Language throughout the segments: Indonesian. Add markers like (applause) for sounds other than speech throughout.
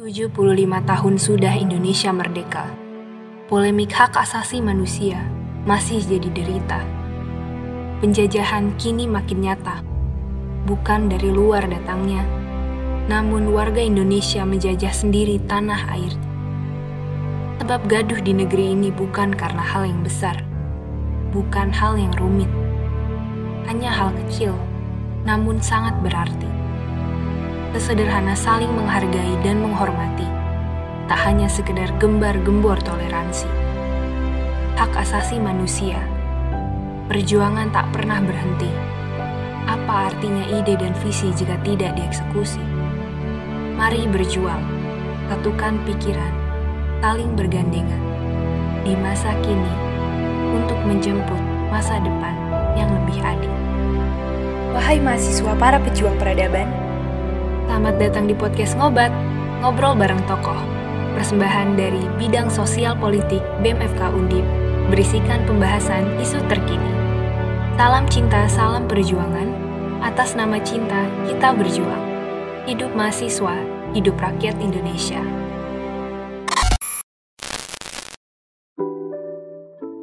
75 tahun sudah Indonesia merdeka. Polemik hak asasi manusia masih jadi derita. Penjajahan kini makin nyata. Bukan dari luar datangnya, namun warga Indonesia menjajah sendiri tanah air. Sebab gaduh di negeri ini bukan karena hal yang besar, bukan hal yang rumit. Hanya hal kecil, namun sangat berarti sesederhana saling menghargai dan menghormati, tak hanya sekedar gembar-gembor toleransi. Hak asasi manusia, perjuangan tak pernah berhenti. Apa artinya ide dan visi jika tidak dieksekusi? Mari berjuang, satukan pikiran, saling bergandengan di masa kini untuk menjemput masa depan yang lebih adil. Wahai mahasiswa para pejuang peradaban, Selamat datang di podcast Ngobat, ngobrol bareng tokoh. Persembahan dari bidang sosial politik BMFK Undip, berisikan pembahasan isu terkini. Salam cinta, salam perjuangan. Atas nama cinta, kita berjuang. Hidup mahasiswa, hidup rakyat Indonesia.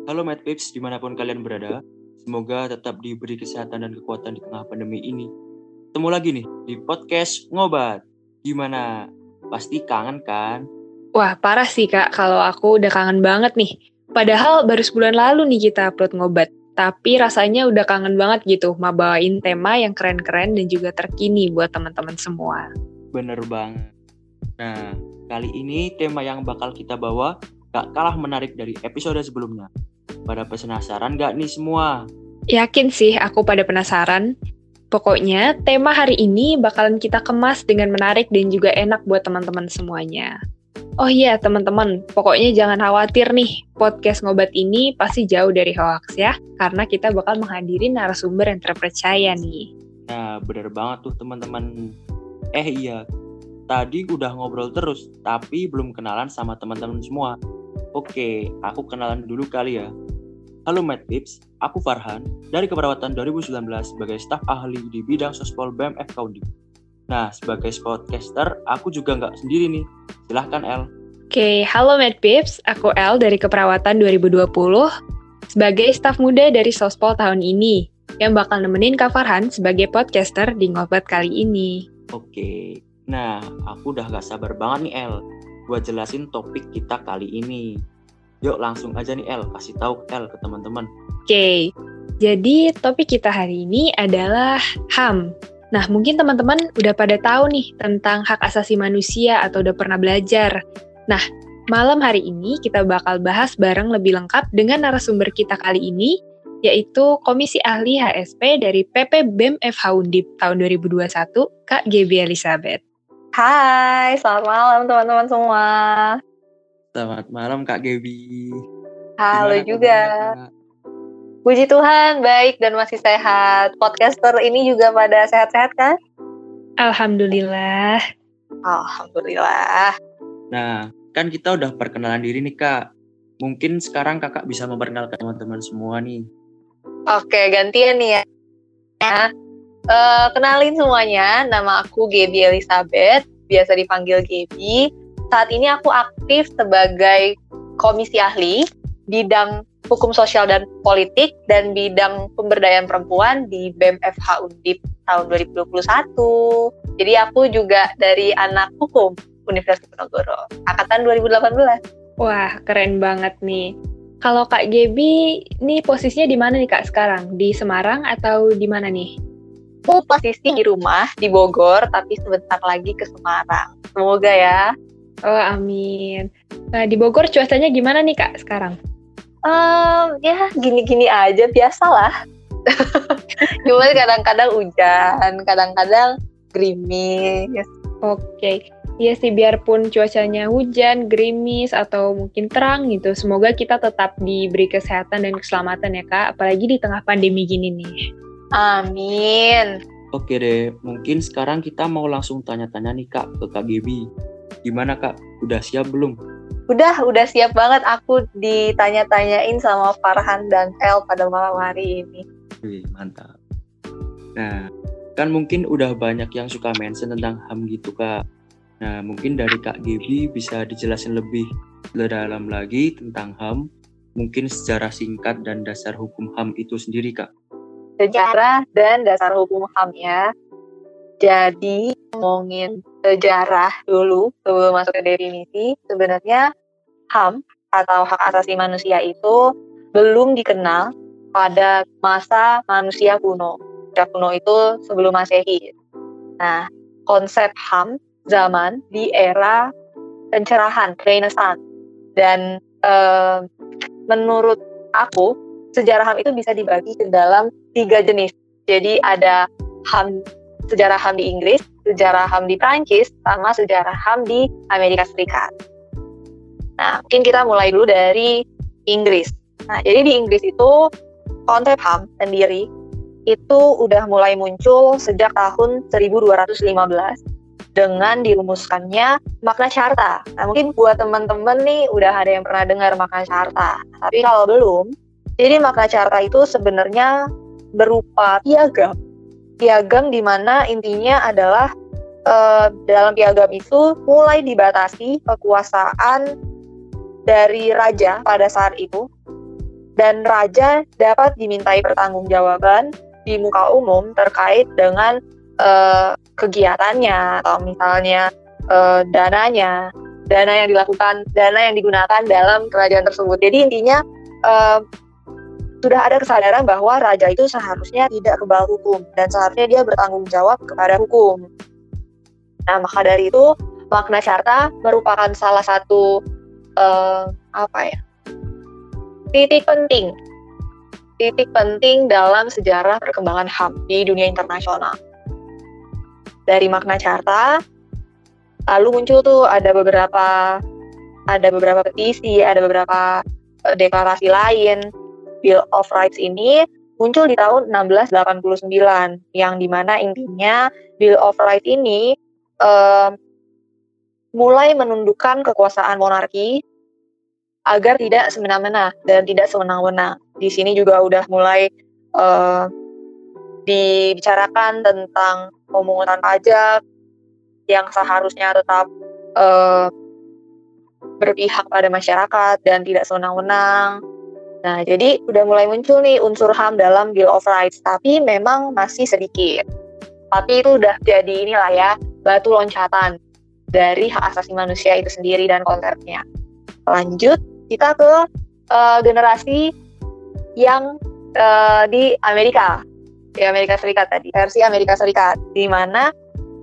Halo Mad Pips, di mana pun kalian berada. Semoga tetap diberi kesehatan dan kekuatan di tengah pandemi ini ketemu lagi nih di podcast Ngobat. Gimana? Pasti kangen kan? Wah, parah sih Kak, kalau aku udah kangen banget nih. Padahal baru sebulan lalu nih kita upload Ngobat. Tapi rasanya udah kangen banget gitu, mau bawain tema yang keren-keren dan juga terkini buat teman-teman semua. Bener banget. Nah, kali ini tema yang bakal kita bawa gak kalah menarik dari episode sebelumnya. Pada penasaran gak nih semua? Yakin sih aku pada penasaran. Pokoknya, tema hari ini bakalan kita kemas dengan menarik dan juga enak buat teman-teman semuanya. Oh iya, teman-teman, pokoknya jangan khawatir nih, podcast ngobat ini pasti jauh dari hoax ya, karena kita bakal menghadiri narasumber yang terpercaya nih. Nah, bener banget tuh teman-teman. Eh iya, tadi udah ngobrol terus, tapi belum kenalan sama teman-teman semua. Oke, aku kenalan dulu kali ya. Halo Mad Tips, aku Farhan dari Keperawatan 2019 sebagai staf ahli di bidang sospol BMF Kaudi. Nah, sebagai podcaster, aku juga nggak sendiri nih. Silahkan, El. Oke, halo Mad Pips, aku El dari Keperawatan 2020 sebagai staf muda dari Sospol tahun ini yang bakal nemenin Kak Farhan sebagai podcaster di Ngobat kali ini. Oke, nah aku udah gak sabar banget nih El buat jelasin topik kita kali ini. Yuk langsung aja nih El, kasih tahu El ke teman-teman. Oke, jadi topik kita hari ini adalah HAM. Nah, mungkin teman-teman udah pada tahu nih tentang hak asasi manusia atau udah pernah belajar. Nah, malam hari ini kita bakal bahas bareng lebih lengkap dengan narasumber kita kali ini, yaitu Komisi Ahli HSP dari PP BEM FH Undip tahun 2021, Kak Gebi Elizabeth. Hai, selamat malam teman-teman semua. Selamat malam Kak Gebi. Halo juga. Puji Tuhan, baik dan masih sehat. Podcaster ini juga pada sehat-sehat kan? Alhamdulillah. Alhamdulillah. Nah, kan kita udah perkenalan diri nih Kak. Mungkin sekarang kakak bisa memperkenalkan teman-teman semua nih. Oke, gantian nih ya. ya. Uh, kenalin semuanya, nama aku Gebi Elizabeth, biasa dipanggil Gebi saat ini aku aktif sebagai komisi ahli bidang hukum sosial dan politik dan bidang pemberdayaan perempuan di BMFH Undip tahun 2021. Jadi aku juga dari anak hukum Universitas Diponegoro, angkatan 2018. Wah, keren banget nih. Kalau Kak Gebi, nih posisinya di mana nih Kak sekarang? Di Semarang atau di mana nih? Aku posisi di rumah di Bogor, tapi sebentar lagi ke Semarang. Semoga ya Oh, amin. Nah, di Bogor cuacanya gimana nih, Kak, sekarang? Um, ya, gini-gini aja, biasalah. (laughs) Cuma kadang-kadang hujan, kadang-kadang gerimis. Oke. Iya sih, biarpun cuacanya hujan, gerimis, atau mungkin terang gitu, semoga kita tetap diberi kesehatan dan keselamatan ya, Kak. Apalagi di tengah pandemi gini nih. Amin. Oke deh, mungkin sekarang kita mau langsung tanya-tanya nih, Kak, ke Kak Gebi Gimana kak? Udah siap belum? Udah, udah siap banget aku ditanya-tanyain sama Farhan dan El pada malam hari ini. Wih, mantap. Nah, kan mungkin udah banyak yang suka mention tentang HAM gitu kak. Nah, mungkin dari Kak Gibi bisa dijelasin lebih dalam lagi tentang HAM, mungkin sejarah singkat dan dasar hukum HAM itu sendiri, Kak. Sejarah dan dasar hukum HAM ya. Jadi, ngomongin sejarah dulu sebelum masuk ke definisi, sebenarnya HAM atau hak asasi manusia itu belum dikenal pada masa manusia kuno. Manusia kuno itu sebelum Masehi. Nah, konsep HAM zaman di era pencerahan, Renaissance. Dan eh, menurut aku, sejarah HAM itu bisa dibagi ke dalam tiga jenis. Jadi ada HAM sejarah HAM di Inggris, sejarah HAM di Prancis, sama sejarah HAM di Amerika Serikat. Nah, mungkin kita mulai dulu dari Inggris. Nah, jadi di Inggris itu konsep HAM sendiri itu udah mulai muncul sejak tahun 1215 dengan dirumuskannya makna carta. Nah, mungkin buat teman-teman nih udah ada yang pernah dengar makna carta. Tapi kalau belum, jadi makna carta itu sebenarnya berupa piagam. Piagam di mana intinya adalah eh, dalam piagam itu mulai dibatasi kekuasaan dari raja pada saat itu dan raja dapat dimintai pertanggungjawaban di muka umum terkait dengan uh, kegiatannya atau misalnya uh, dananya, dana yang dilakukan, dana yang digunakan dalam kerajaan tersebut. Jadi intinya uh, sudah ada kesadaran bahwa raja itu seharusnya tidak kebal hukum dan seharusnya dia bertanggung jawab kepada hukum. Nah, maka dari itu makna carta merupakan salah satu uh, apa ya titik penting. Titik penting dalam sejarah perkembangan HAM di dunia internasional. Dari makna carta lalu muncul tuh ada beberapa ada beberapa petisi ada beberapa uh, deklarasi lain Bill of Rights ini muncul di tahun 1689 yang di mana intinya Bill of Rights ini uh, mulai menundukkan kekuasaan monarki agar tidak semena-mena dan tidak sewenang-wenang. Di sini juga udah mulai uh, dibicarakan tentang pemungutan pajak yang seharusnya tetap uh, berpihak pada masyarakat dan tidak sewenang-wenang. Nah, jadi udah mulai muncul nih unsur HAM dalam Bill of Rights, tapi memang masih sedikit. Tapi itu udah jadi inilah ya, batu loncatan dari hak asasi manusia itu sendiri dan konsepnya. Lanjut, kita ke uh, generasi yang uh, di Amerika di Amerika Serikat tadi, versi Amerika Serikat, di mana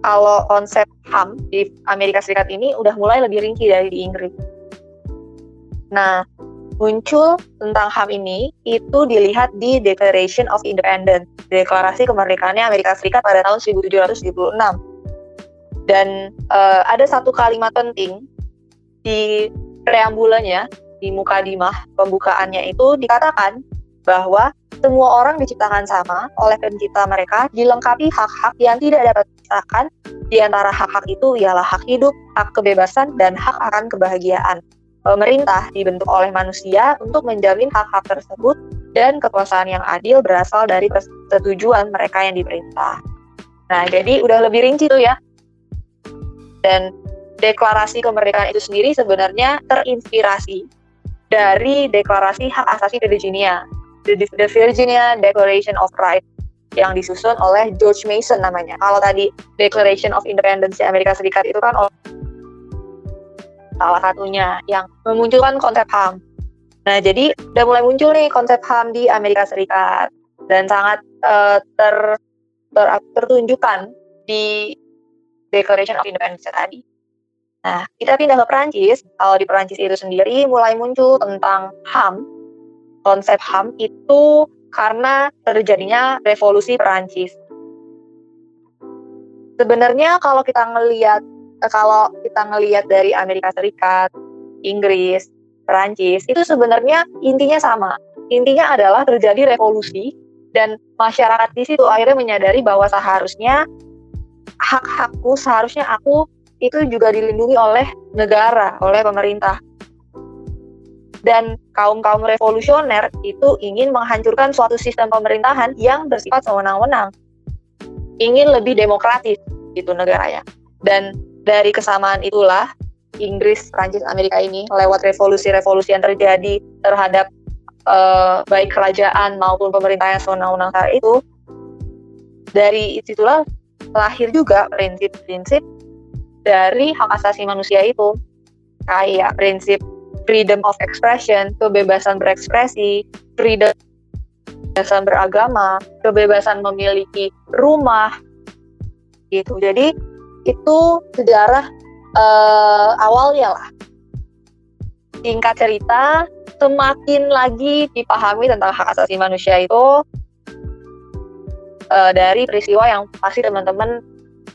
kalau konsep HAM di Amerika Serikat ini udah mulai lebih rinci dari di Inggris. Nah, muncul tentang HAM ini itu dilihat di Declaration of Independence, deklarasi kemerdekaannya Amerika Serikat pada tahun 1776. Dan uh, ada satu kalimat penting di preambulanya, di mukadimah pembukaannya itu dikatakan bahwa semua orang diciptakan sama oleh pencipta mereka, dilengkapi hak-hak yang tidak dapat dipisahkan. Di antara hak-hak itu ialah hak hidup, hak kebebasan, dan hak akan kebahagiaan. Pemerintah dibentuk oleh manusia untuk menjamin hak-hak tersebut dan kekuasaan yang adil berasal dari persetujuan mereka yang diperintah. Nah, jadi udah lebih rinci tuh ya. Dan deklarasi kemerdekaan itu sendiri sebenarnya terinspirasi dari deklarasi hak asasi Virginia The, Virginia Declaration of Rights yang disusun oleh George Mason namanya. Kalau tadi Declaration of Independence Amerika Serikat itu kan salah satunya yang memunculkan konsep HAM. Nah, jadi udah mulai muncul nih konsep HAM di Amerika Serikat dan sangat uh, ter, ter tertunjukkan di Declaration of Independence tadi. Nah, kita pindah ke Perancis. Kalau di Perancis itu sendiri mulai muncul tentang HAM konsep HAM itu karena terjadinya revolusi Perancis. Sebenarnya kalau kita ngelihat kalau kita ngelihat dari Amerika Serikat, Inggris, Perancis itu sebenarnya intinya sama. Intinya adalah terjadi revolusi dan masyarakat di situ akhirnya menyadari bahwa seharusnya hak-hakku seharusnya aku itu juga dilindungi oleh negara, oleh pemerintah dan kaum-kaum revolusioner itu ingin menghancurkan suatu sistem pemerintahan yang bersifat sewenang-wenang. Ingin lebih demokratis itu negaranya. Dan dari kesamaan itulah Inggris, Prancis, Amerika ini lewat revolusi-revolusi yang terjadi terhadap uh, baik kerajaan maupun pemerintah yang sewenang-wenang saat itu dari situlah lahir juga prinsip-prinsip dari hak asasi manusia itu kayak prinsip freedom of expression, kebebasan berekspresi, freedom kebebasan beragama, kebebasan memiliki rumah, gitu. Jadi itu sejarah uh, awalnya lah. Singkat cerita, semakin lagi dipahami tentang hak asasi manusia itu uh, dari peristiwa yang pasti teman-teman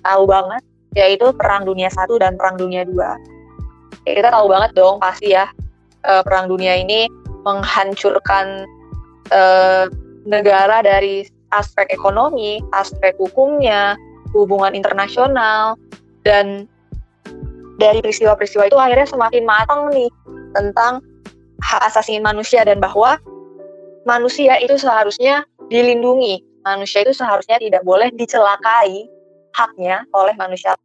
tahu banget, yaitu Perang Dunia Satu dan Perang Dunia Dua. Ya, kita tahu banget dong pasti ya, uh, Perang Dunia ini menghancurkan uh, negara dari aspek ekonomi, aspek hukumnya, hubungan internasional, dan dari peristiwa-peristiwa itu akhirnya semakin matang nih tentang hak asasi manusia dan bahwa manusia itu seharusnya dilindungi. Manusia itu seharusnya tidak boleh dicelakai haknya oleh manusia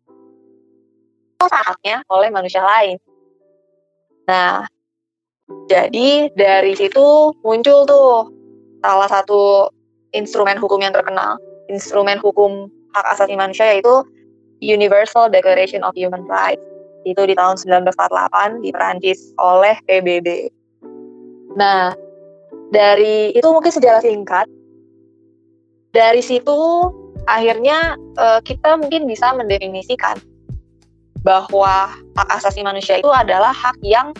haknya oleh manusia lain. Nah, jadi dari situ muncul tuh salah satu instrumen hukum yang terkenal, instrumen hukum hak asasi manusia yaitu Universal Declaration of Human Rights. Itu di tahun 1948 di Perancis oleh PBB. Nah, dari itu mungkin sejarah singkat. Dari situ akhirnya uh, kita mungkin bisa mendefinisikan bahwa hak asasi manusia itu adalah hak yang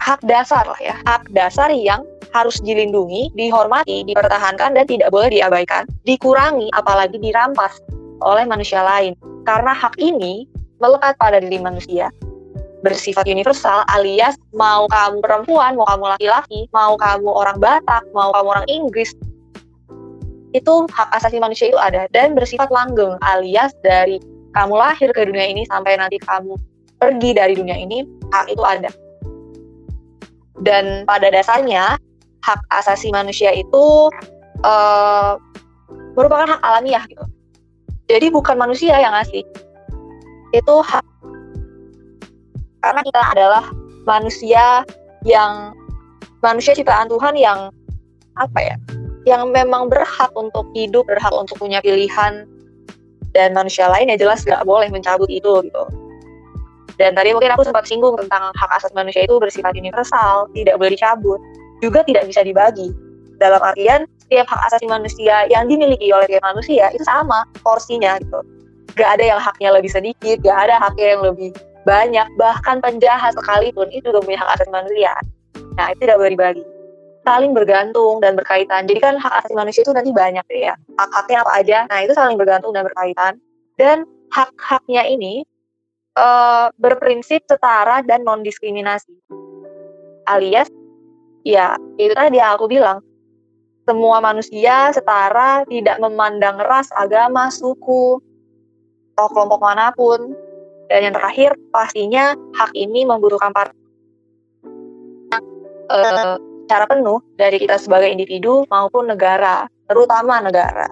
hak dasar lah ya, hak dasar yang harus dilindungi, dihormati, dipertahankan, dan tidak boleh diabaikan, dikurangi, apalagi dirampas oleh manusia lain. Karena hak ini melekat pada diri manusia, bersifat universal alias mau kamu perempuan, mau kamu laki-laki, mau kamu orang Batak, mau kamu orang Inggris, itu hak asasi manusia itu ada dan bersifat langgeng alias dari kamu lahir ke dunia ini sampai nanti kamu pergi dari dunia ini, hak itu ada. Dan pada dasarnya hak asasi manusia itu uh, merupakan hak alamiah gitu. Jadi bukan manusia yang ngasih. Itu hak karena kita adalah manusia yang manusia ciptaan Tuhan yang apa ya? Yang memang berhak untuk hidup, berhak untuk punya pilihan dan manusia lain ya jelas nggak boleh mencabut itu gitu. Dan tadi mungkin aku sempat singgung tentang hak asasi manusia itu bersifat universal, tidak boleh dicabut juga tidak bisa dibagi. Dalam artian setiap hak asasi manusia yang dimiliki oleh setiap manusia itu sama porsinya gitu. Gak ada yang haknya lebih sedikit, gak ada haknya yang lebih banyak, bahkan penjahat sekalipun itu juga punya hak asasi manusia. Nah itu tidak boleh dibagi. Saling bergantung dan berkaitan. Jadi kan hak asasi manusia itu nanti banyak ya. Hak-haknya apa aja, nah itu saling bergantung dan berkaitan. Dan hak-haknya ini uh, berprinsip setara dan non diskriminasi. Alias ya itu tadi yang aku bilang. Semua manusia setara tidak memandang ras agama suku atau kelompok mana pun. Dan yang terakhir pastinya hak ini membutuhkan part uh, cara penuh dari kita sebagai individu maupun negara terutama negara.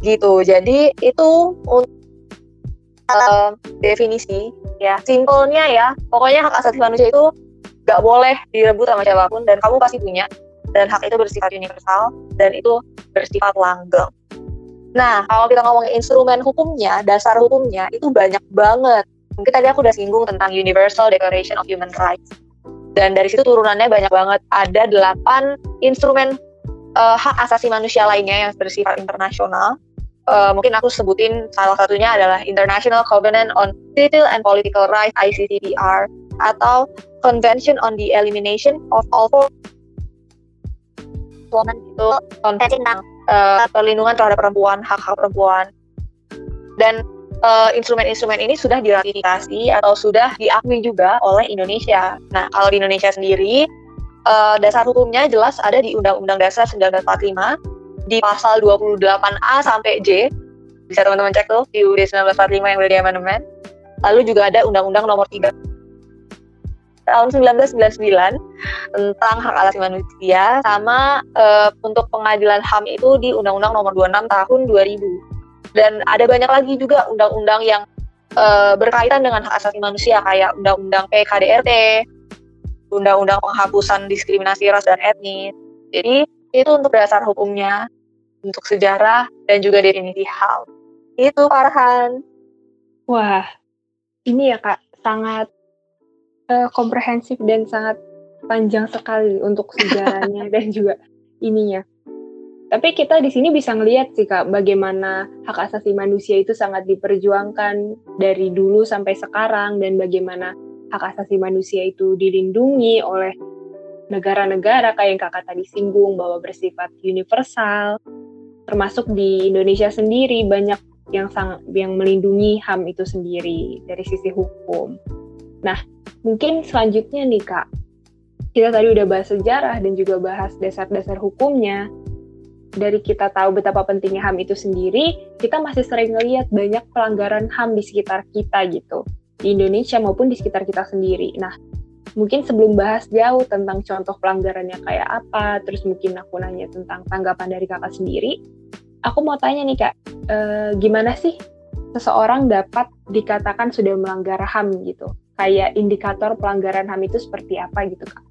Gitu. Jadi itu uh, definisi ya. Simpelnya ya pokoknya hak asasi manusia itu gak boleh direbut sama siapa pun dan kamu pasti punya dan hak itu bersifat universal dan itu bersifat langgeng. Nah, kalau kita ngomongin instrumen hukumnya, dasar hukumnya itu banyak banget. Mungkin tadi aku udah singgung tentang Universal Declaration of Human Rights. Dan dari situ turunannya banyak banget. Ada delapan instrumen uh, hak asasi manusia lainnya yang bersifat internasional. Uh, mungkin aku sebutin salah satunya adalah International Covenant on Civil and Political Rights ICCPR atau Convention on the Elimination of All Women itu konvensi tentang uh, perlindungan terhadap perempuan, hak-hak perempuan. Dan uh, instrumen-instrumen ini sudah diratifikasi atau sudah diakui juga oleh Indonesia. Nah, kalau di Indonesia sendiri, uh, dasar hukumnya jelas ada di Undang-Undang Dasar 1945 di pasal 28A sampai J. Bisa teman-teman cek tuh di UUD 1945 yang udah diamandemen. Lalu juga ada Undang-Undang Nomor 3 tahun 1999 tentang hak asasi manusia sama uh, untuk pengadilan HAM itu di Undang-Undang Nomor 26 tahun 2000. Dan ada banyak lagi juga undang-undang yang uh, berkaitan dengan hak asasi manusia kayak undang-undang PKDRT, undang-undang penghapusan diskriminasi ras dan etnis. Jadi itu untuk dasar hukumnya, untuk sejarah dan juga definisi hal. Itu Farhan. Wah, ini ya Kak, sangat uh, komprehensif dan sangat panjang sekali untuk sejarahnya (laughs) dan juga ininya. Tapi kita di sini bisa ngelihat sih Kak, bagaimana hak asasi manusia itu sangat diperjuangkan dari dulu sampai sekarang dan bagaimana hak asasi manusia itu dilindungi oleh negara-negara kayak yang Kakak tadi singgung bahwa bersifat universal. Termasuk di Indonesia sendiri banyak yang sang, yang melindungi HAM itu sendiri dari sisi hukum. Nah, mungkin selanjutnya nih Kak, kita tadi udah bahas sejarah dan juga bahas dasar-dasar hukumnya dari kita tahu betapa pentingnya HAM itu sendiri, kita masih sering ngelihat banyak pelanggaran HAM di sekitar kita gitu. Di Indonesia maupun di sekitar kita sendiri. Nah, mungkin sebelum bahas jauh tentang contoh pelanggarannya kayak apa, terus mungkin aku nanya tentang tanggapan dari kakak sendiri, aku mau tanya nih kak, e, gimana sih seseorang dapat dikatakan sudah melanggar HAM gitu? Kayak indikator pelanggaran HAM itu seperti apa gitu kak?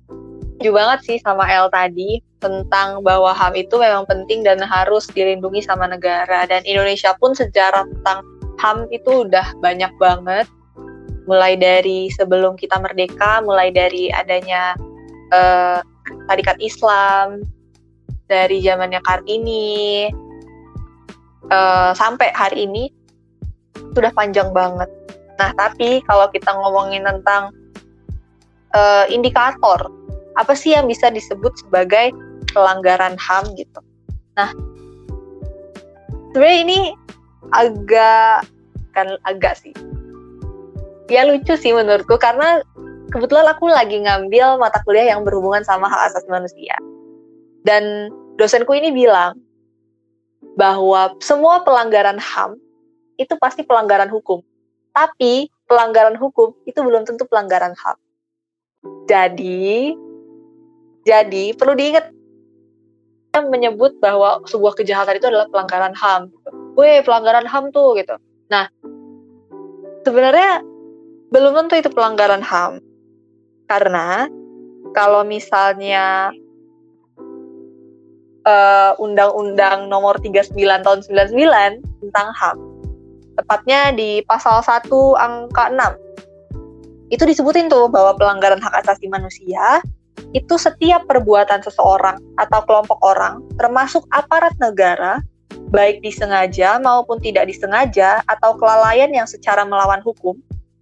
Setuju banget sih sama El tadi tentang bahwa HAM itu memang penting dan harus dilindungi sama negara. Dan Indonesia pun sejarah tentang HAM itu udah banyak banget. Mulai dari sebelum kita merdeka, mulai dari adanya tarikat Islam, dari zamannya Kartini, uh, sampai hari ini sudah panjang banget. Nah, tapi kalau kita ngomongin tentang uh, indikator apa sih yang bisa disebut sebagai pelanggaran HAM gitu. Nah, sebenarnya ini agak kan agak sih. Ya lucu sih menurutku karena kebetulan aku lagi ngambil mata kuliah yang berhubungan sama hak asasi manusia. Dan dosenku ini bilang bahwa semua pelanggaran HAM itu pasti pelanggaran hukum. Tapi pelanggaran hukum itu belum tentu pelanggaran HAM. Jadi, jadi perlu diingat menyebut bahwa sebuah kejahatan itu adalah pelanggaran HAM. Weh, pelanggaran HAM tuh gitu. Nah, sebenarnya belum tentu itu pelanggaran HAM. Karena kalau misalnya eh, Undang-Undang Nomor 39 Tahun 99 tentang HAM, tepatnya di pasal 1 angka 6. Itu disebutin tuh bahwa pelanggaran hak asasi manusia itu setiap perbuatan seseorang atau kelompok orang, termasuk aparat negara, baik disengaja maupun tidak disengaja, atau kelalaian yang secara melawan hukum,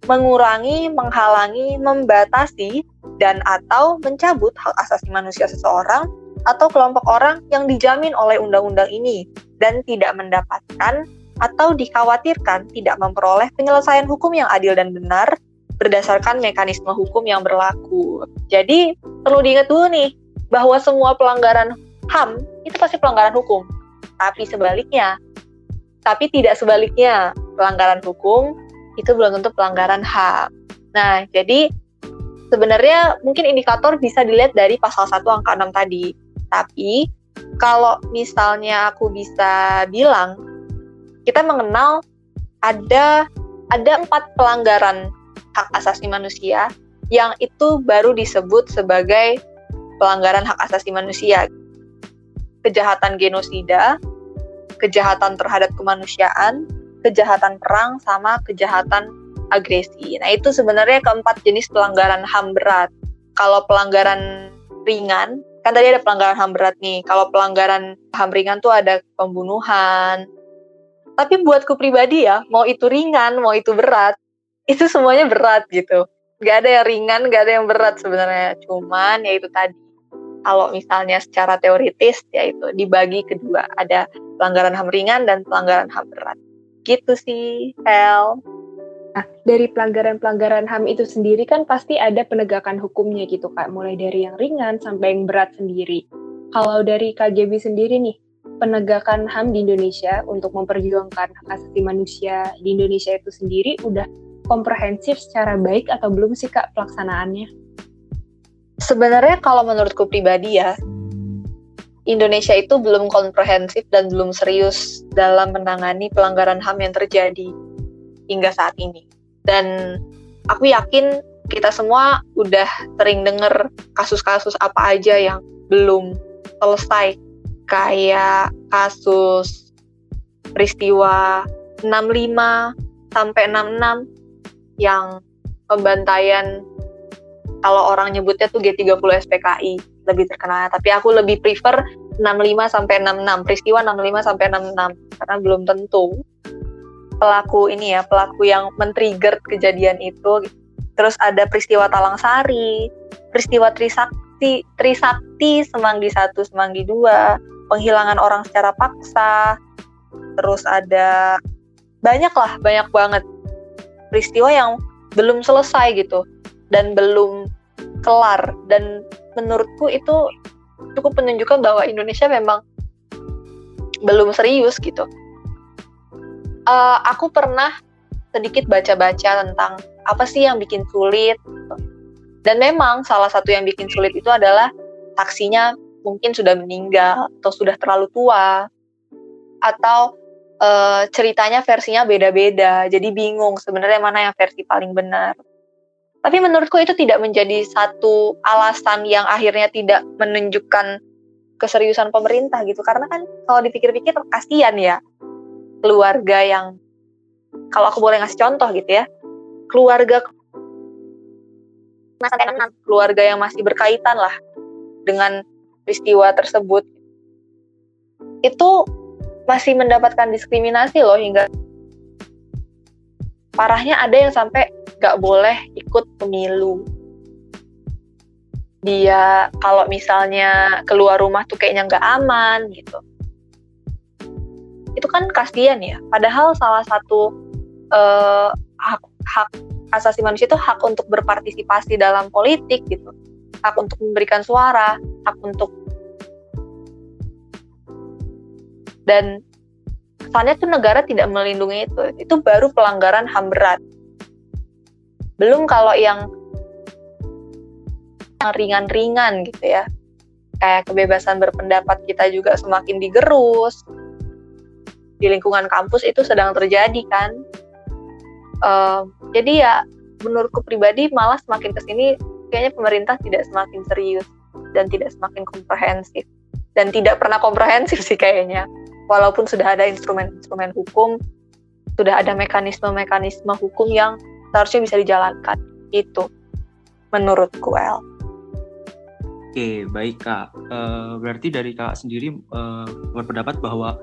mengurangi, menghalangi, membatasi, dan atau mencabut hak asasi manusia seseorang atau kelompok orang yang dijamin oleh undang-undang ini dan tidak mendapatkan atau dikhawatirkan tidak memperoleh penyelesaian hukum yang adil dan benar berdasarkan mekanisme hukum yang berlaku. Jadi perlu diingat dulu nih bahwa semua pelanggaran HAM itu pasti pelanggaran hukum. Tapi sebaliknya, tapi tidak sebaliknya, pelanggaran hukum itu belum tentu pelanggaran HAM. Nah, jadi sebenarnya mungkin indikator bisa dilihat dari pasal 1 angka 6 tadi. Tapi kalau misalnya aku bisa bilang, kita mengenal ada ada empat pelanggaran hak asasi manusia yang itu baru disebut sebagai pelanggaran hak asasi manusia. Kejahatan genosida, kejahatan terhadap kemanusiaan, kejahatan perang, sama kejahatan agresi. Nah, itu sebenarnya keempat jenis pelanggaran HAM berat. Kalau pelanggaran ringan, kan tadi ada pelanggaran HAM berat nih. Kalau pelanggaran HAM ringan tuh ada pembunuhan. Tapi buatku pribadi ya, mau itu ringan, mau itu berat, itu semuanya berat gitu. Gak ada yang ringan gak ada yang berat sebenarnya. Cuman ya itu tadi kalau misalnya secara teoritis ya itu dibagi kedua. Ada pelanggaran ham ringan dan pelanggaran ham berat. Gitu sih Hel. Nah, dari pelanggaran-pelanggaran HAM itu sendiri kan pasti ada penegakan hukumnya gitu Kak, mulai dari yang ringan sampai yang berat sendiri. Kalau dari KGB sendiri nih, penegakan HAM di Indonesia untuk memperjuangkan hak asasi manusia di Indonesia itu sendiri udah komprehensif secara baik atau belum sih Kak pelaksanaannya? Sebenarnya kalau menurutku pribadi ya, Indonesia itu belum komprehensif dan belum serius dalam menangani pelanggaran HAM yang terjadi hingga saat ini. dan aku yakin kita semua udah sering denger kasus-kasus apa aja yang belum selesai kayak kasus peristiwa 65 sampai 66 yang pembantaian kalau orang nyebutnya tuh G30 SPKI lebih terkenal. Tapi aku lebih prefer 65 sampai 66 peristiwa 65 sampai 66 karena belum tentu pelaku ini ya pelaku yang men-trigger kejadian itu. Terus ada peristiwa Talang Sari peristiwa Trisakti Trisakti Semanggi 1 Semanggi 2 penghilangan orang secara paksa terus ada banyak lah banyak banget peristiwa yang belum selesai gitu dan belum kelar dan menurutku itu cukup menunjukkan bahwa Indonesia memang belum serius gitu. Uh, aku pernah sedikit baca-baca tentang apa sih yang bikin sulit. Dan memang salah satu yang bikin sulit itu adalah taksinya mungkin sudah meninggal atau sudah terlalu tua atau uh, ceritanya versinya beda-beda. Jadi bingung sebenarnya mana yang versi paling benar. Tapi menurutku itu tidak menjadi satu alasan yang akhirnya tidak menunjukkan keseriusan pemerintah gitu. Karena kan kalau dipikir-pikir kasihan ya keluarga yang kalau aku boleh ngasih contoh gitu ya. Keluarga keluarga yang masih berkaitan lah dengan peristiwa tersebut itu masih mendapatkan diskriminasi loh hingga parahnya ada yang sampai gak boleh ikut pemilu. Dia kalau misalnya keluar rumah tuh kayaknya nggak aman gitu. Itu kan kasihan ya. Padahal salah satu uh, hak hak asasi manusia itu hak untuk berpartisipasi dalam politik gitu. Hak untuk memberikan suara, hak untuk dan kesannya tuh negara tidak melindungi itu. Itu baru pelanggaran HAM berat. Belum kalau yang ringan-ringan gitu ya. Kayak kebebasan berpendapat kita juga semakin digerus. Di lingkungan kampus itu sedang terjadi kan. Uh, jadi ya menurutku pribadi malah semakin ke sini kayaknya pemerintah tidak semakin serius dan tidak semakin komprehensif dan tidak pernah komprehensif sih kayaknya walaupun sudah ada instrumen-instrumen hukum sudah ada mekanisme-mekanisme hukum yang seharusnya bisa dijalankan itu menurutku El. Oke baik kak, uh, berarti dari kak sendiri uh, berpendapat bahwa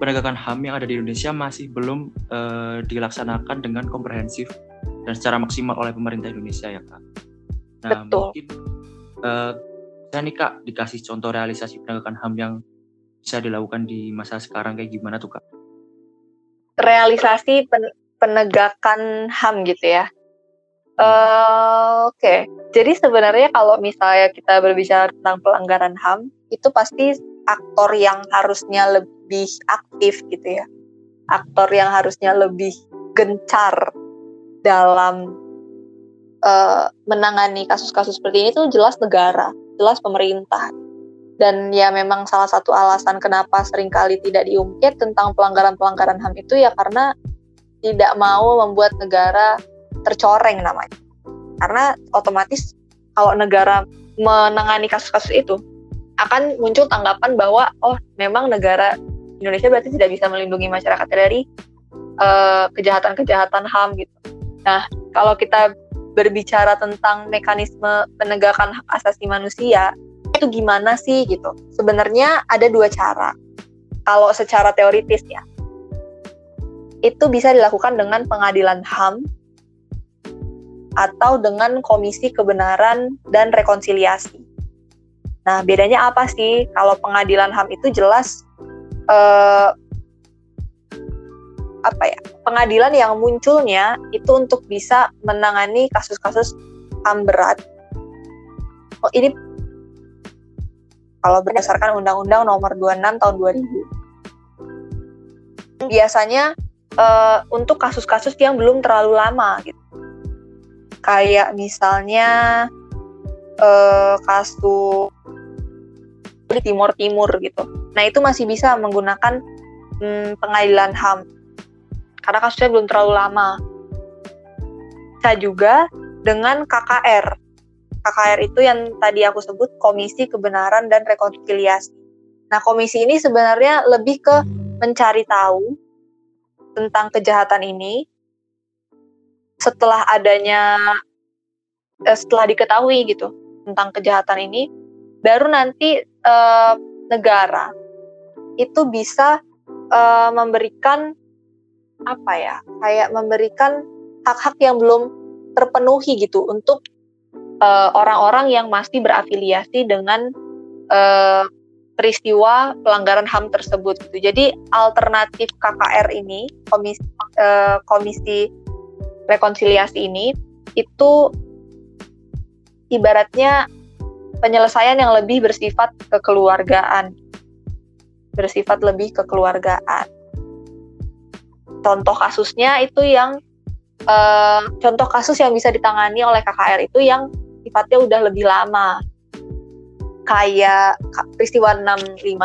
penegakan HAM yang ada di Indonesia masih belum uh, dilaksanakan dengan komprehensif dan secara maksimal oleh pemerintah Indonesia ya kak. Nah Betul. mungkin uh, bisa nih kak dikasih contoh realisasi penegakan HAM yang bisa dilakukan di masa sekarang kayak gimana tuh kak? Realisasi pen penegakan HAM gitu ya. Uh, Oke, okay. jadi sebenarnya kalau misalnya kita berbicara tentang pelanggaran HAM, itu pasti aktor yang harusnya lebih aktif gitu ya. Aktor yang harusnya lebih gencar dalam uh, menangani kasus-kasus seperti ini itu jelas negara, jelas pemerintah. Dan ya memang salah satu alasan kenapa sering kali tidak diungkit tentang pelanggaran-pelanggaran HAM itu ya karena tidak mau membuat negara tercoreng namanya. Karena otomatis kalau negara menangani kasus-kasus itu akan muncul tanggapan bahwa oh memang negara Indonesia berarti tidak bisa melindungi masyarakat dari kejahatan eh, kejahatan-kejahatan HAM gitu. Nah, kalau kita berbicara tentang mekanisme penegakan hak asasi manusia, itu gimana sih gitu? Sebenarnya ada dua cara. Kalau secara teoritis ya, itu bisa dilakukan dengan pengadilan HAM atau dengan Komisi Kebenaran dan Rekonsiliasi. Nah, bedanya apa sih? Kalau pengadilan HAM itu jelas eh, apa ya? Pengadilan yang munculnya itu untuk bisa menangani kasus-kasus HAM berat. Oh, ini kalau berdasarkan Undang-Undang Nomor 26 Tahun 2000. Biasanya uh, untuk kasus-kasus yang belum terlalu lama gitu. Kayak misalnya uh, kasus di Timur Timur gitu. Nah itu masih bisa menggunakan hmm, pengadilan HAM karena kasusnya belum terlalu lama. bisa juga dengan KKR. KKR itu yang tadi aku sebut Komisi Kebenaran dan Rekonsiliasi. Nah, komisi ini sebenarnya lebih ke mencari tahu tentang kejahatan ini setelah adanya eh, setelah diketahui gitu tentang kejahatan ini baru nanti eh, negara itu bisa eh, memberikan apa ya kayak memberikan hak-hak yang belum terpenuhi gitu untuk eh, orang-orang uh, yang masih berafiliasi dengan uh, peristiwa pelanggaran HAM tersebut gitu. Jadi alternatif KKR ini komisi uh, komisi rekonsiliasi ini itu ibaratnya penyelesaian yang lebih bersifat kekeluargaan bersifat lebih kekeluargaan contoh kasusnya itu yang uh, contoh kasus yang bisa ditangani oleh KKR itu yang sifatnya udah lebih lama. Kayak peristiwa 6566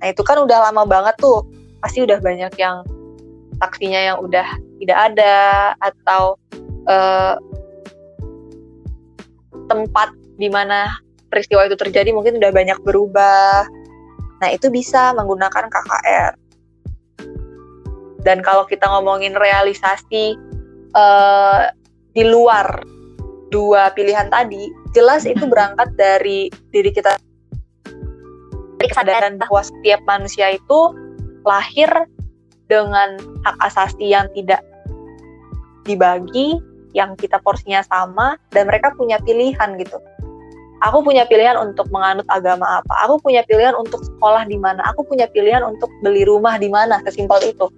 nah itu kan udah lama banget tuh. Pasti udah banyak yang saksinya yang udah tidak ada atau uh, tempat di mana peristiwa itu terjadi mungkin udah banyak berubah. Nah itu bisa menggunakan KKR dan kalau kita ngomongin realisasi uh, di luar dua pilihan tadi, jelas itu berangkat dari diri kita. Dari kesadaran bahwa setiap manusia itu lahir dengan hak asasi yang tidak dibagi, yang kita porsinya sama, dan mereka punya pilihan gitu. Aku punya pilihan untuk menganut agama apa, aku punya pilihan untuk sekolah di mana, aku punya pilihan untuk beli rumah di mana, sesimpel itu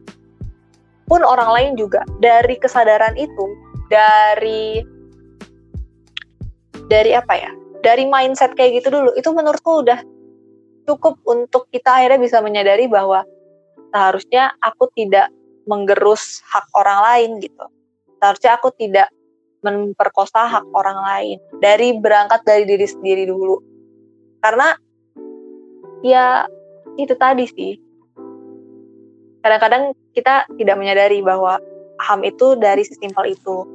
pun orang lain juga dari kesadaran itu dari dari apa ya dari mindset kayak gitu dulu itu menurutku udah cukup untuk kita akhirnya bisa menyadari bahwa seharusnya aku tidak menggerus hak orang lain gitu. Seharusnya aku tidak memperkosa hak orang lain dari berangkat dari diri sendiri dulu. Karena ya itu tadi sih kadang-kadang kita tidak menyadari bahwa HAM itu dari sesimpel itu.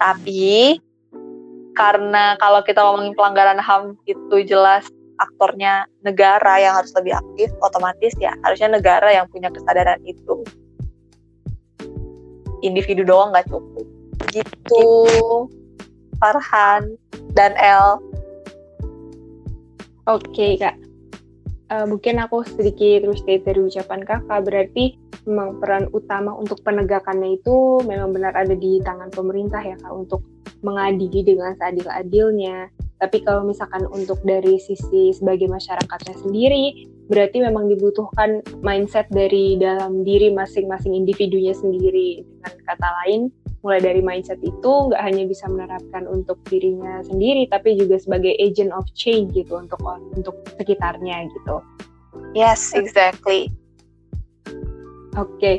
Tapi karena kalau kita ngomongin pelanggaran HAM itu jelas aktornya negara yang harus lebih aktif, otomatis ya harusnya negara yang punya kesadaran itu. Individu doang nggak cukup. Gitu. Farhan dan El. Oke, Kak uh, mungkin aku sedikit restate dari ucapan kakak. Berarti memang peran utama untuk penegakannya itu memang benar ada di tangan pemerintah ya kak untuk mengadili dengan seadil-adilnya. Tapi kalau misalkan untuk dari sisi sebagai masyarakatnya sendiri berarti memang dibutuhkan mindset dari dalam diri masing-masing individunya sendiri. Dengan kata lain mulai dari mindset itu nggak hanya bisa menerapkan untuk dirinya sendiri tapi juga sebagai agent of change gitu untuk untuk sekitarnya gitu. Yes, exactly. Oke. Okay.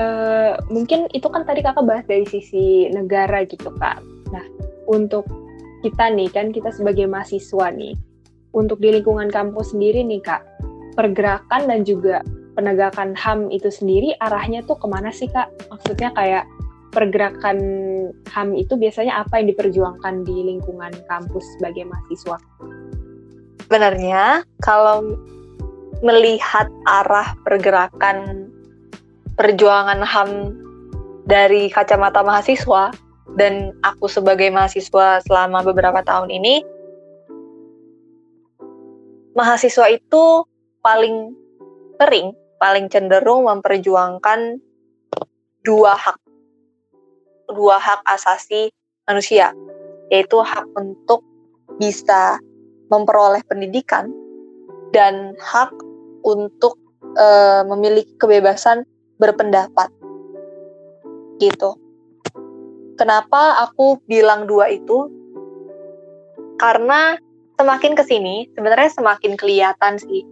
Uh, eh, mungkin itu kan tadi kakak bahas dari sisi negara gitu kak. Nah, untuk kita nih kan kita sebagai mahasiswa nih, untuk di lingkungan kampus sendiri nih kak, pergerakan dan juga penegakan HAM itu sendiri arahnya tuh ke mana sih kak? Maksudnya kayak pergerakan HAM itu biasanya apa yang diperjuangkan di lingkungan kampus sebagai mahasiswa? Sebenarnya kalau melihat arah pergerakan perjuangan HAM dari kacamata mahasiswa dan aku sebagai mahasiswa selama beberapa tahun ini mahasiswa itu paling sering paling cenderung memperjuangkan dua hak dua hak asasi manusia, yaitu hak untuk bisa memperoleh pendidikan dan hak untuk e, memiliki kebebasan berpendapat. Gitu. Kenapa aku bilang dua itu? Karena semakin ke sini sebenarnya semakin kelihatan sih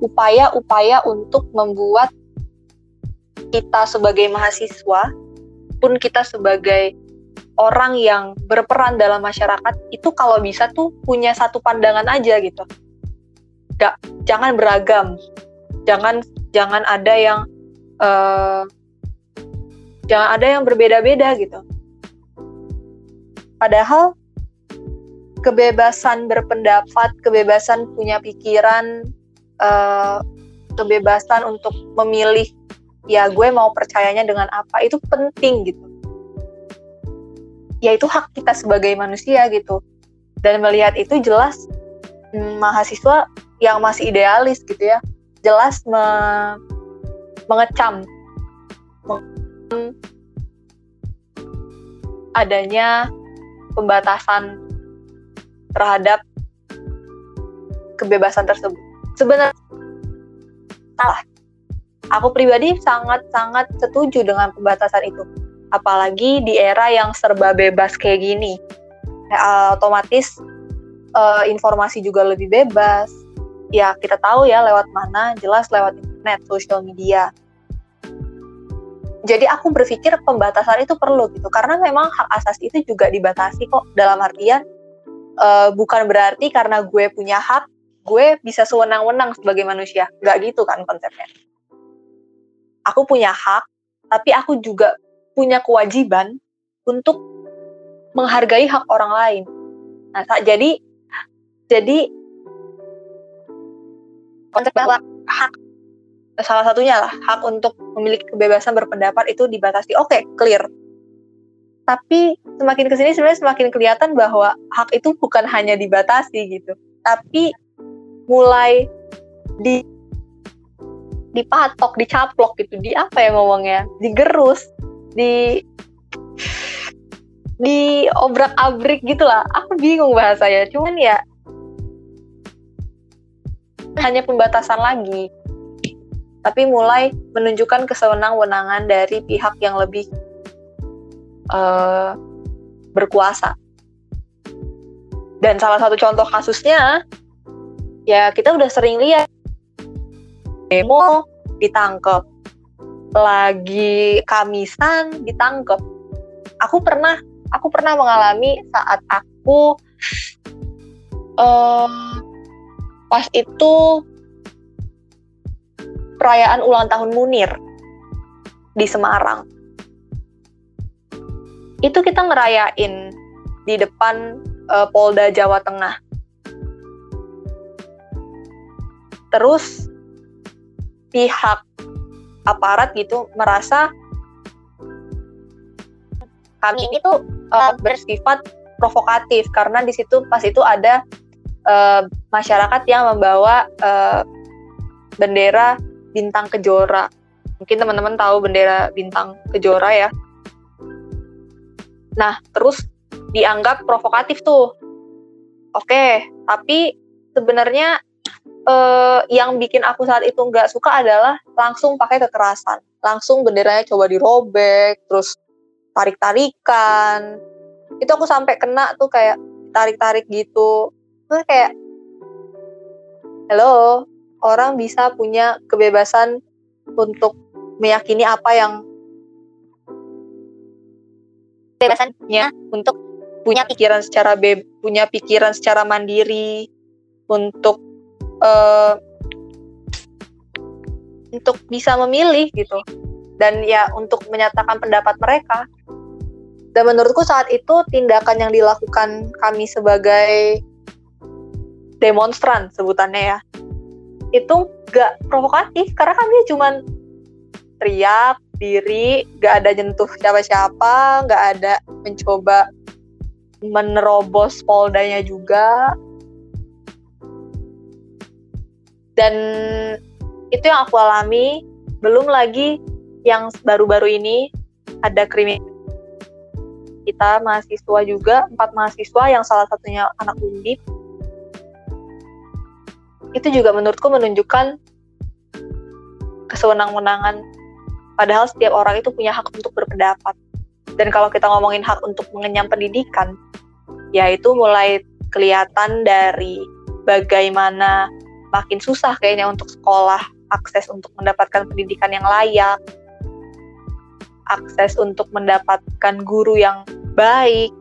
upaya-upaya untuk membuat kita sebagai mahasiswa pun kita sebagai orang yang berperan dalam masyarakat itu kalau bisa tuh punya satu pandangan aja gitu. Gak, jangan beragam, jangan jangan ada yang uh, jangan ada yang berbeda-beda gitu padahal kebebasan berpendapat kebebasan punya pikiran uh, kebebasan untuk memilih ya gue mau percayanya dengan apa itu penting gitu. Ya itu hak kita sebagai manusia gitu. Dan melihat itu jelas hmm, mahasiswa yang masih idealis gitu ya jelas me mengecam. Adanya pembatasan terhadap kebebasan tersebut. Sebenarnya salah aku pribadi sangat-sangat setuju dengan pembatasan itu. Apalagi di era yang serba bebas kayak gini. Ya, otomatis uh, informasi juga lebih bebas. Ya kita tahu ya lewat mana jelas lewat internet sosial media. Jadi aku berpikir pembatasan itu perlu gitu. Karena memang hak asasi itu juga dibatasi kok. Dalam artian uh, bukan berarti karena gue punya hak gue bisa sewenang-wenang sebagai manusia. Nggak gitu kan konsepnya aku punya hak tapi aku juga punya kewajiban untuk menghargai hak orang lain. Nah, jadi jadi konsep bahwa hak salah satunya lah hak untuk memiliki kebebasan berpendapat itu dibatasi. Oke, okay, clear. Tapi semakin ke sini sebenarnya semakin kelihatan bahwa hak itu bukan hanya dibatasi gitu, tapi mulai di dipatok, dicaplok gitu, di apa ya ngomongnya, digerus di di obrak abrik gitu lah. Aku bingung bahasanya. Cuman ya hanya pembatasan lagi. Tapi mulai menunjukkan kesewenang-wenangan dari pihak yang lebih uh, berkuasa. Dan salah satu contoh kasusnya ya kita udah sering lihat demo ditangkap lagi kamisan ditangkep. Aku pernah aku pernah mengalami saat aku um, pas itu perayaan ulang tahun Munir di Semarang. Itu kita ngerayain di depan uh, Polda Jawa Tengah. Terus pihak aparat gitu merasa kami ini tuh uh, bersifat provokatif karena di situ pas itu ada uh, masyarakat yang membawa uh, bendera bintang kejora. Mungkin teman-teman tahu bendera bintang kejora ya. Nah, terus dianggap provokatif tuh. Oke, tapi sebenarnya uh, yang bikin aku saat itu nggak suka adalah langsung pakai kekerasan. Langsung benderanya coba dirobek terus tarik tarikan itu aku sampai kena tuh kayak tarik tarik gitu. Terus kayak halo orang bisa punya kebebasan untuk meyakini apa yang kebebasannya untuk punya pikiran secara be punya pikiran secara mandiri untuk uh, untuk bisa memilih gitu. Dan ya untuk menyatakan pendapat mereka. Dan menurutku saat itu tindakan yang dilakukan kami sebagai demonstran sebutannya ya itu gak provokatif. Karena kami cuma teriak diri gak ada nyentuh siapa-siapa gak ada mencoba menerobos poldanya juga dan itu yang aku alami. Belum lagi yang baru-baru ini ada kriminal. Kita mahasiswa juga empat mahasiswa yang salah satunya anak undip. Itu juga menurutku menunjukkan kesewenang-wenangan. Padahal setiap orang itu punya hak untuk berpendapat. Dan kalau kita ngomongin hak untuk mengenyam pendidikan ya itu mulai kelihatan dari bagaimana makin susah kayaknya untuk sekolah, akses untuk mendapatkan pendidikan yang layak, akses untuk mendapatkan guru yang baik.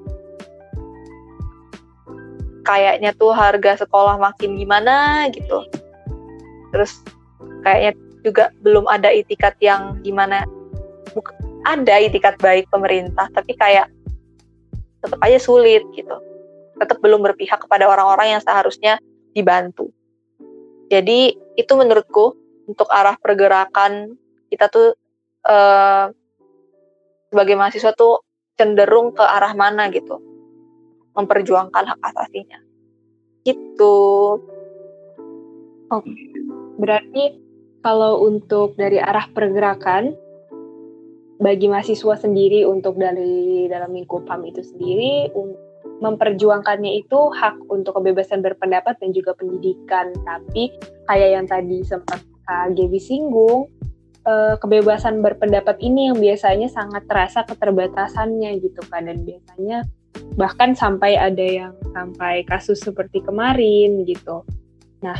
Kayaknya tuh harga sekolah makin gimana gitu. Terus kayaknya juga belum ada itikat yang gimana ada itikat baik pemerintah tapi kayak tetap aja sulit gitu tetap belum berpihak kepada orang-orang yang seharusnya dibantu jadi itu menurutku untuk arah pergerakan kita tuh uh, sebagai mahasiswa tuh cenderung ke arah mana gitu. Memperjuangkan hak asasinya. Gitu. Oke. Berarti kalau untuk dari arah pergerakan bagi mahasiswa sendiri untuk dari dalam lingkup HAM itu sendiri memperjuangkannya itu hak untuk kebebasan berpendapat dan juga pendidikan. Tapi kayak yang tadi sempat Kak Gaby singgung eh, kebebasan berpendapat ini yang biasanya sangat terasa keterbatasannya gitu kan dan biasanya bahkan sampai ada yang sampai kasus seperti kemarin gitu. Nah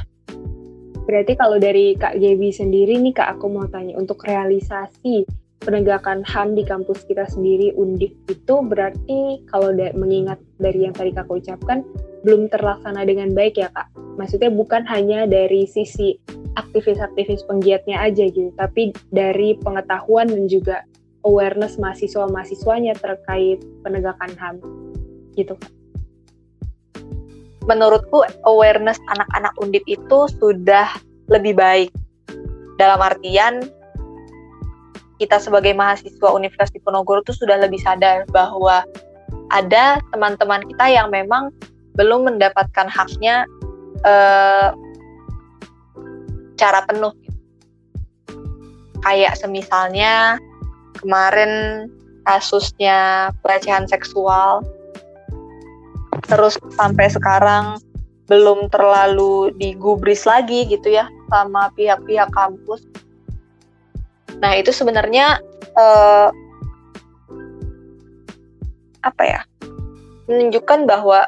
Berarti kalau dari Kak Gaby sendiri nih Kak, aku mau tanya untuk realisasi penegakan HAM di kampus kita sendiri Undip itu berarti kalau da mengingat dari yang tadi Kak ucapkan belum terlaksana dengan baik ya Kak. Maksudnya bukan hanya dari sisi aktivis-aktivis penggiatnya aja gitu, tapi dari pengetahuan dan juga awareness mahasiswa-mahasiswanya terkait penegakan HAM gitu Kak menurutku awareness anak-anak undip itu sudah lebih baik. Dalam artian kita sebagai mahasiswa Universitas Diponegoro itu sudah lebih sadar bahwa ada teman-teman kita yang memang belum mendapatkan haknya eh, cara penuh. Kayak semisalnya kemarin kasusnya pelecehan seksual terus sampai sekarang belum terlalu digubris lagi gitu ya sama pihak-pihak kampus. Nah itu sebenarnya uh, apa ya menunjukkan bahwa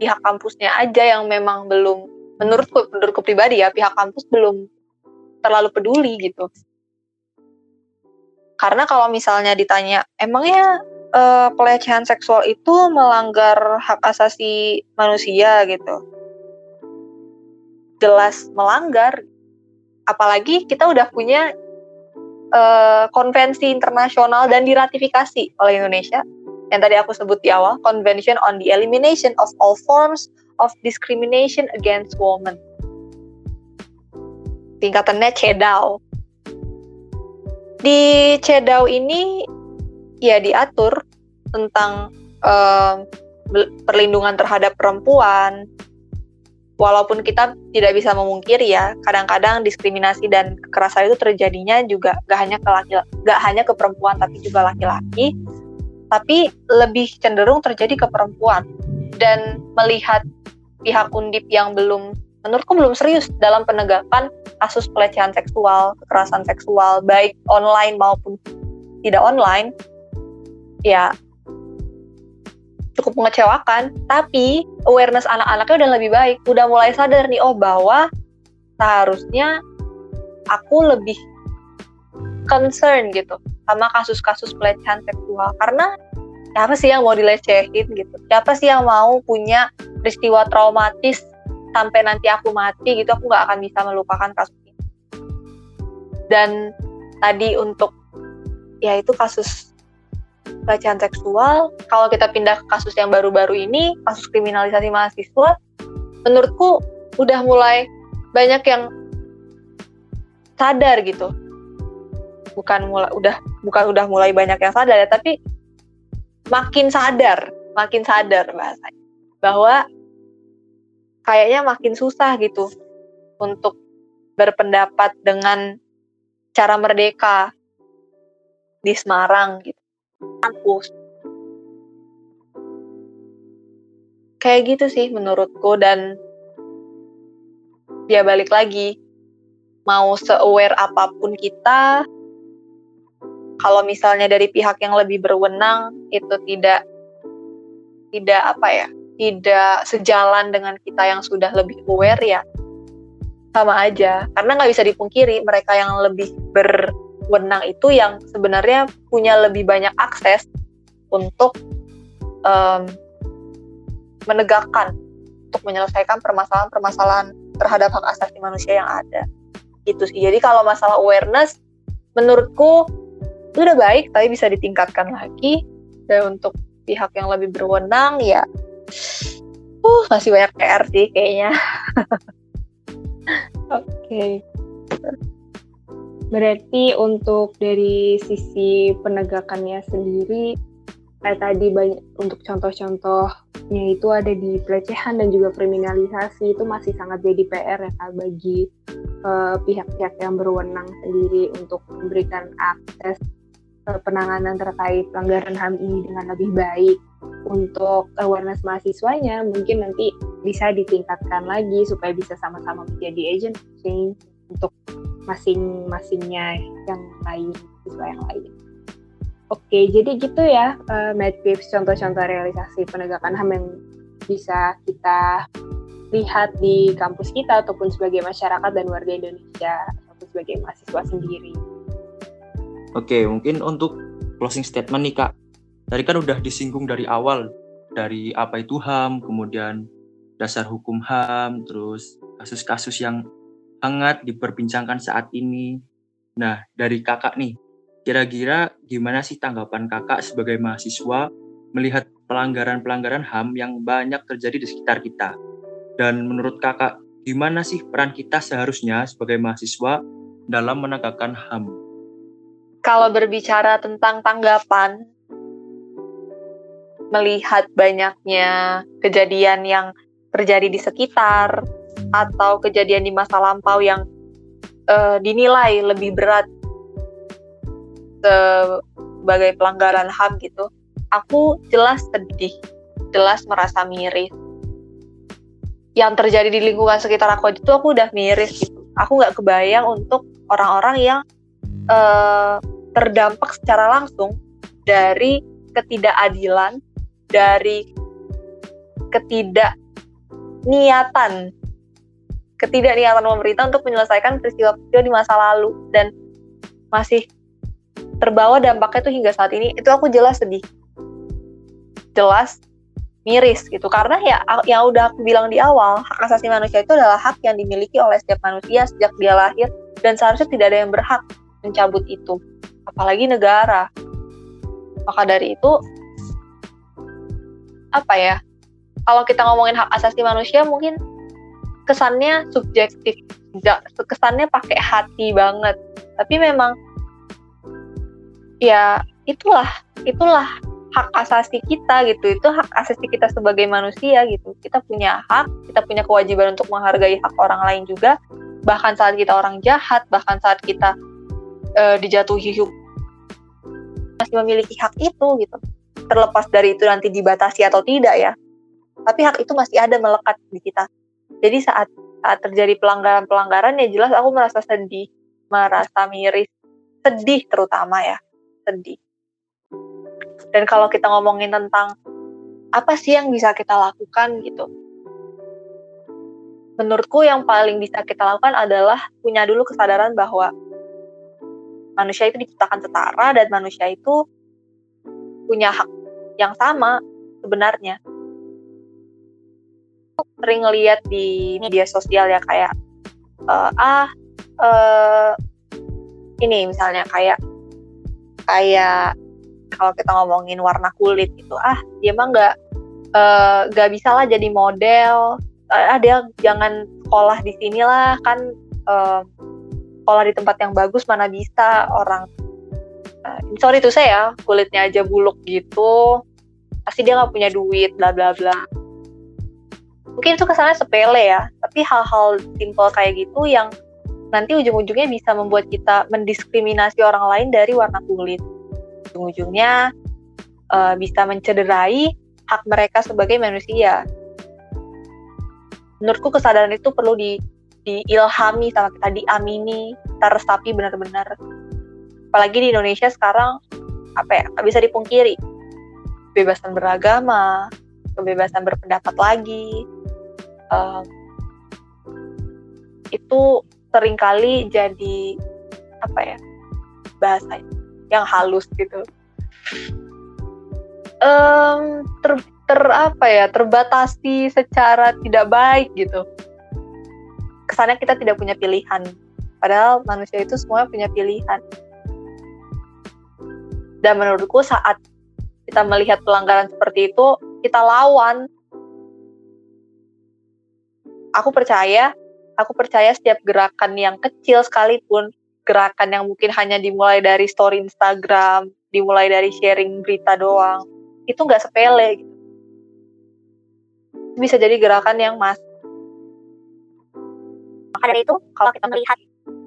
pihak kampusnya aja yang memang belum menurutku menurutku pribadi ya pihak kampus belum terlalu peduli gitu. Karena kalau misalnya ditanya emangnya uh, pelecehan seksual itu melanggar hak asasi manusia gitu. Jelas melanggar. Apalagi kita udah punya uh, konvensi internasional dan diratifikasi oleh Indonesia yang tadi aku sebut di awal, Convention on the Elimination of All Forms of Discrimination Against Women. Tingkatannya CEDAW. Di CEDAW ini ya diatur tentang uh, perlindungan terhadap perempuan. Walaupun kita tidak bisa memungkiri ya, kadang-kadang diskriminasi dan kekerasan itu terjadinya juga gak hanya ke laki, gak hanya ke perempuan tapi juga laki-laki, tapi lebih cenderung terjadi ke perempuan. Dan melihat pihak undip yang belum menurutku belum serius dalam penegakan kasus pelecehan seksual, kekerasan seksual baik online maupun tidak online ya cukup mengecewakan tapi awareness anak-anaknya udah lebih baik. Udah mulai sadar nih oh bahwa seharusnya aku lebih concern gitu sama kasus-kasus pelecehan seksual. Karena siapa sih yang mau dilecehin gitu? Siapa sih yang mau punya peristiwa traumatis sampai nanti aku mati gitu? Aku nggak akan bisa melupakan kasus ini. Dan tadi untuk ya itu kasus pelecehan seksual, kalau kita pindah ke kasus yang baru-baru ini, kasus kriminalisasi mahasiswa, menurutku udah mulai banyak yang sadar gitu. Bukan mulai udah bukan udah mulai banyak yang sadar ya, tapi makin sadar, makin sadar bahasanya bahwa kayaknya makin susah gitu untuk berpendapat dengan cara merdeka di Semarang gitu kampus. Kayak gitu sih menurutku dan dia balik lagi mau se-aware apa pun kita kalau misalnya dari pihak yang lebih berwenang itu tidak tidak apa ya tidak sejalan dengan kita yang sudah lebih aware ya sama aja karena nggak bisa dipungkiri mereka yang lebih ber wenang itu yang sebenarnya punya lebih banyak akses untuk um, menegakkan untuk menyelesaikan permasalahan-permasalahan terhadap hak asasi manusia yang ada. Gitu sih. Jadi kalau masalah awareness menurutku itu udah baik tapi bisa ditingkatkan lagi. Dan untuk pihak yang lebih berwenang ya uh masih banyak PR sih kayaknya. (laughs) Oke. okay. Berarti untuk dari sisi penegakannya sendiri kayak tadi banyak untuk contoh-contohnya itu ada di pelecehan dan juga kriminalisasi itu masih sangat jadi PR ya kak bagi eh, pihak-pihak uh, yang berwenang sendiri untuk memberikan akses uh, penanganan terkait pelanggaran HAM ini dengan lebih baik. Untuk awareness mahasiswanya mungkin nanti bisa ditingkatkan lagi supaya bisa sama-sama menjadi agent change untuk masing-masingnya yang lain, siswa yang lain. Oke, jadi gitu ya, uh, tips contoh-contoh realisasi penegakan HAM yang bisa kita lihat di kampus kita ataupun sebagai masyarakat dan warga Indonesia ataupun sebagai mahasiswa sendiri. Oke, mungkin untuk closing statement nih Kak. Tadi kan udah disinggung dari awal, dari apa itu HAM, kemudian dasar hukum HAM, terus kasus-kasus yang hangat diperbincangkan saat ini. Nah, dari kakak nih, kira-kira gimana sih tanggapan kakak sebagai mahasiswa melihat pelanggaran-pelanggaran HAM yang banyak terjadi di sekitar kita? Dan menurut kakak, gimana sih peran kita seharusnya sebagai mahasiswa dalam menegakkan HAM? kalau berbicara tentang tanggapan melihat banyaknya kejadian yang terjadi di sekitar atau kejadian di masa lampau yang uh, dinilai lebih berat sebagai pelanggaran HAM gitu, aku jelas sedih, jelas merasa miris. Yang terjadi di lingkungan sekitar aku itu aku udah miris gitu. Aku nggak kebayang untuk orang-orang yang uh, terdampak secara langsung dari ketidakadilan, dari ketidakniatan, ketidakniatan pemerintah untuk menyelesaikan peristiwa-peristiwa di masa lalu dan masih terbawa dampaknya itu hingga saat ini itu aku jelas sedih jelas miris gitu karena ya yang udah aku bilang di awal hak asasi manusia itu adalah hak yang dimiliki oleh setiap manusia sejak dia lahir dan seharusnya tidak ada yang berhak mencabut itu apalagi negara. Maka dari itu apa ya? Kalau kita ngomongin hak asasi manusia mungkin kesannya subjektif, kesannya pakai hati banget. Tapi memang ya itulah itulah hak asasi kita gitu. Itu hak asasi kita sebagai manusia gitu. Kita punya hak kita punya kewajiban untuk menghargai hak orang lain juga. Bahkan saat kita orang jahat bahkan saat kita uh, dijatuhi hukum masih memiliki hak itu gitu. Terlepas dari itu nanti dibatasi atau tidak ya. Tapi hak itu masih ada melekat di kita jadi saat saat terjadi pelanggaran-pelanggaran ya jelas aku merasa sedih. Merasa miris. Sedih terutama ya. Sedih. Dan kalau kita ngomongin tentang apa sih yang bisa kita lakukan gitu. Menurutku yang paling bisa kita lakukan adalah punya dulu kesadaran bahwa manusia itu diciptakan setara dan manusia itu punya hak yang sama sebenarnya. Sering lihat di media sosial ya kayak uh, ah uh, ini misalnya kayak kayak kalau kita ngomongin warna kulit itu ah dia mah nggak uh, nggak bisa lah jadi model. Ah dia jangan sekolah di sinilah kan uh, sekolah di tempat yang bagus mana bisa orang uh, sorry tuh saya kulitnya aja buluk gitu. Pasti dia nggak punya duit bla bla bla mungkin itu kesannya sepele ya tapi hal-hal simple kayak gitu yang nanti ujung-ujungnya bisa membuat kita mendiskriminasi orang lain dari warna kulit. Ujung-ujungnya uh, bisa mencederai hak mereka sebagai manusia. Menurutku kesadaran itu perlu di diilhami sama kita diamini kita benar-benar. Apalagi di Indonesia sekarang apa ya bisa dipungkiri. Kebebasan beragama kebebasan berpendapat lagi um, itu sering kali jadi apa ya bahasa yang halus gitu. Um, ter, ter apa ya terbatasi secara tidak baik gitu. Kesannya kita tidak punya pilihan. Padahal manusia itu semua punya pilihan. Dan menurutku saat kita melihat pelanggaran seperti itu, kita lawan. Aku percaya, aku percaya setiap gerakan yang kecil sekalipun, gerakan yang mungkin hanya dimulai dari story Instagram, dimulai dari sharing berita doang, itu nggak sepele. Gitu. Bisa jadi gerakan yang mas. Maka dari itu, kalau kita melihat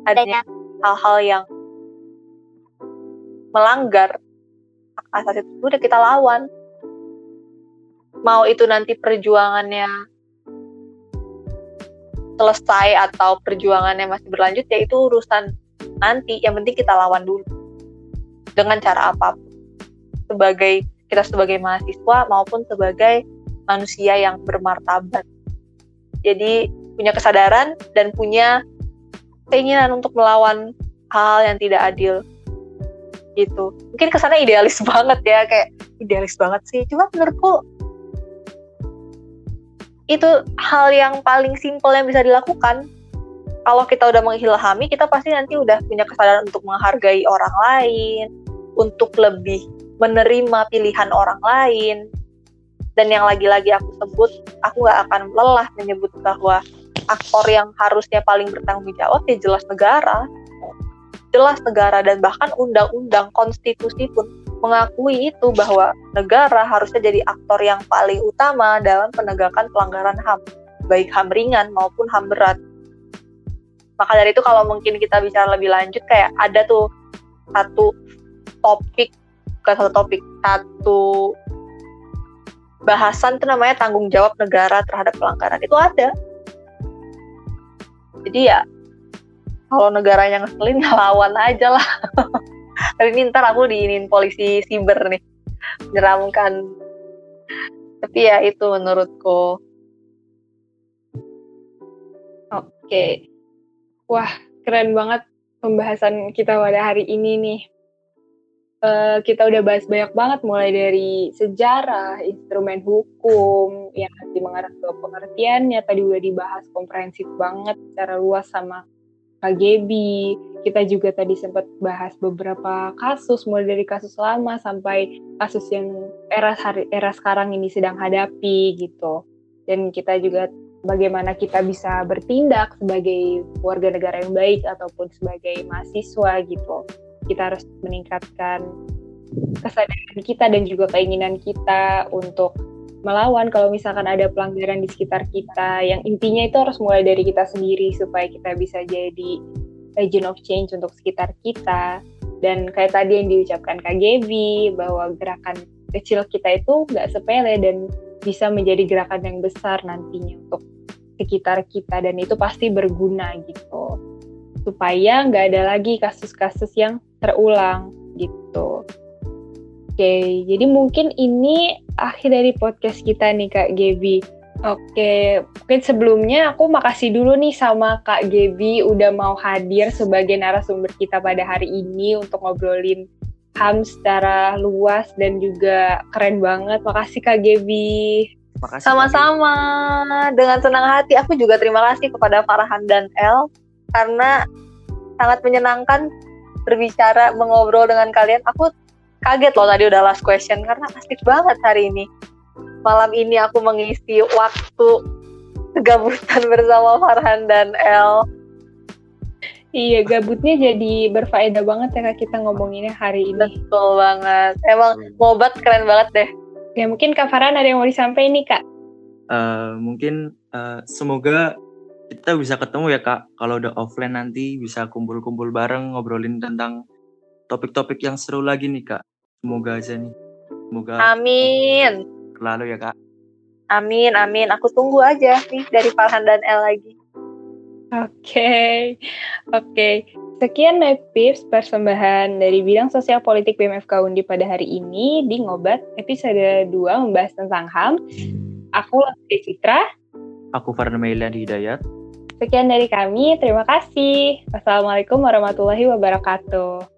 adanya hal-hal yang melanggar hak asasi itu udah kita lawan mau itu nanti perjuangannya selesai atau perjuangannya masih berlanjut ya itu urusan nanti. Yang penting kita lawan dulu. Dengan cara apa pun. Sebagai kita sebagai mahasiswa maupun sebagai manusia yang bermartabat. Jadi punya kesadaran dan punya keinginan untuk melawan hal yang tidak adil. Gitu. Mungkin ke sana idealis (laughs) banget ya kayak idealis banget sih. Cuma menurutku itu hal yang paling simpel yang bisa dilakukan. Kalau kita udah mengilhami kita pasti nanti udah punya kesadaran untuk menghargai orang lain untuk lebih menerima pilihan orang lain. Dan yang lagi-lagi aku sebut aku gak akan lelah menyebut bahwa aktor yang harusnya paling bertanggung jawab ya jelas negara. Jelas negara dan bahkan undang-undang konstitusi pun mengakui itu bahwa negara harusnya jadi aktor yang paling utama dalam penegakan pelanggaran HAM, baik HAM ringan maupun HAM berat. Maka dari itu kalau mungkin kita bicara lebih lanjut kayak ada tuh satu topik, bukan satu topik, satu bahasan itu namanya tanggung jawab negara terhadap pelanggaran itu ada. Jadi ya kalau negaranya ngeselin (laughs) ya lawan aja lah (laughs) tapi ini ntar aku diinin polisi siber nih. Menyeramkan. Tapi ya itu menurutku. Oke. Wah keren banget pembahasan kita pada hari ini nih. Uh, kita udah bahas banyak banget mulai dari sejarah, instrumen hukum yang nanti mengarah ke pengertiannya. Tadi udah dibahas komprehensif banget secara luas sama KGB. Kita juga tadi sempat bahas beberapa kasus, mulai dari kasus lama sampai kasus yang era hari, era sekarang ini sedang hadapi gitu. Dan kita juga bagaimana kita bisa bertindak sebagai warga negara yang baik ataupun sebagai mahasiswa gitu. Kita harus meningkatkan kesadaran kita dan juga keinginan kita untuk melawan kalau misalkan ada pelanggaran di sekitar kita yang intinya itu harus mulai dari kita sendiri supaya kita bisa jadi agent of change untuk sekitar kita. Dan kayak tadi yang diucapkan Kak Gaby bahwa gerakan kecil kita itu nggak sepele dan bisa menjadi gerakan yang besar nantinya untuk sekitar kita. Dan itu pasti berguna gitu. Supaya nggak ada lagi kasus-kasus yang terulang gitu. Oke, jadi mungkin ini akhir dari podcast kita nih Kak Gebi. Oke, mungkin sebelumnya aku makasih dulu nih sama Kak Gebi udah mau hadir sebagai narasumber kita pada hari ini untuk ngobrolin HAM secara luas dan juga keren banget. Makasih Kak Gebi. Sama-sama. Dengan senang hati aku juga terima kasih kepada Farhan dan El karena sangat menyenangkan berbicara mengobrol dengan kalian. Aku kaget loh tadi udah last question karena asik banget hari ini. Malam ini aku mengisi waktu kegabutan (laughs) bersama Farhan dan El. Iya, gabutnya jadi berfaedah banget ya kak kita ngomonginnya hari ini. Betul banget. Emang ngobat keren banget deh. Ya mungkin Kak Farhan ada yang mau disampaikan nih kak? Uh, mungkin uh, semoga kita bisa ketemu ya kak. Kalau udah offline nanti bisa kumpul-kumpul bareng ngobrolin tentang topik-topik yang seru lagi nih kak. Semoga aja nih. Semoga. Amin. Lalu ya kak. Amin, amin. Aku tunggu aja nih dari Farhan dan El lagi. Oke, okay. oke. Okay. Sekian Nepips persembahan dari bidang sosial politik BMFK Undi pada hari ini di Ngobat episode 2 membahas tentang HAM. Aku Lestri Citra. Aku Farhan Mailan Hidayat. Sekian dari kami, terima kasih. Wassalamualaikum warahmatullahi wabarakatuh.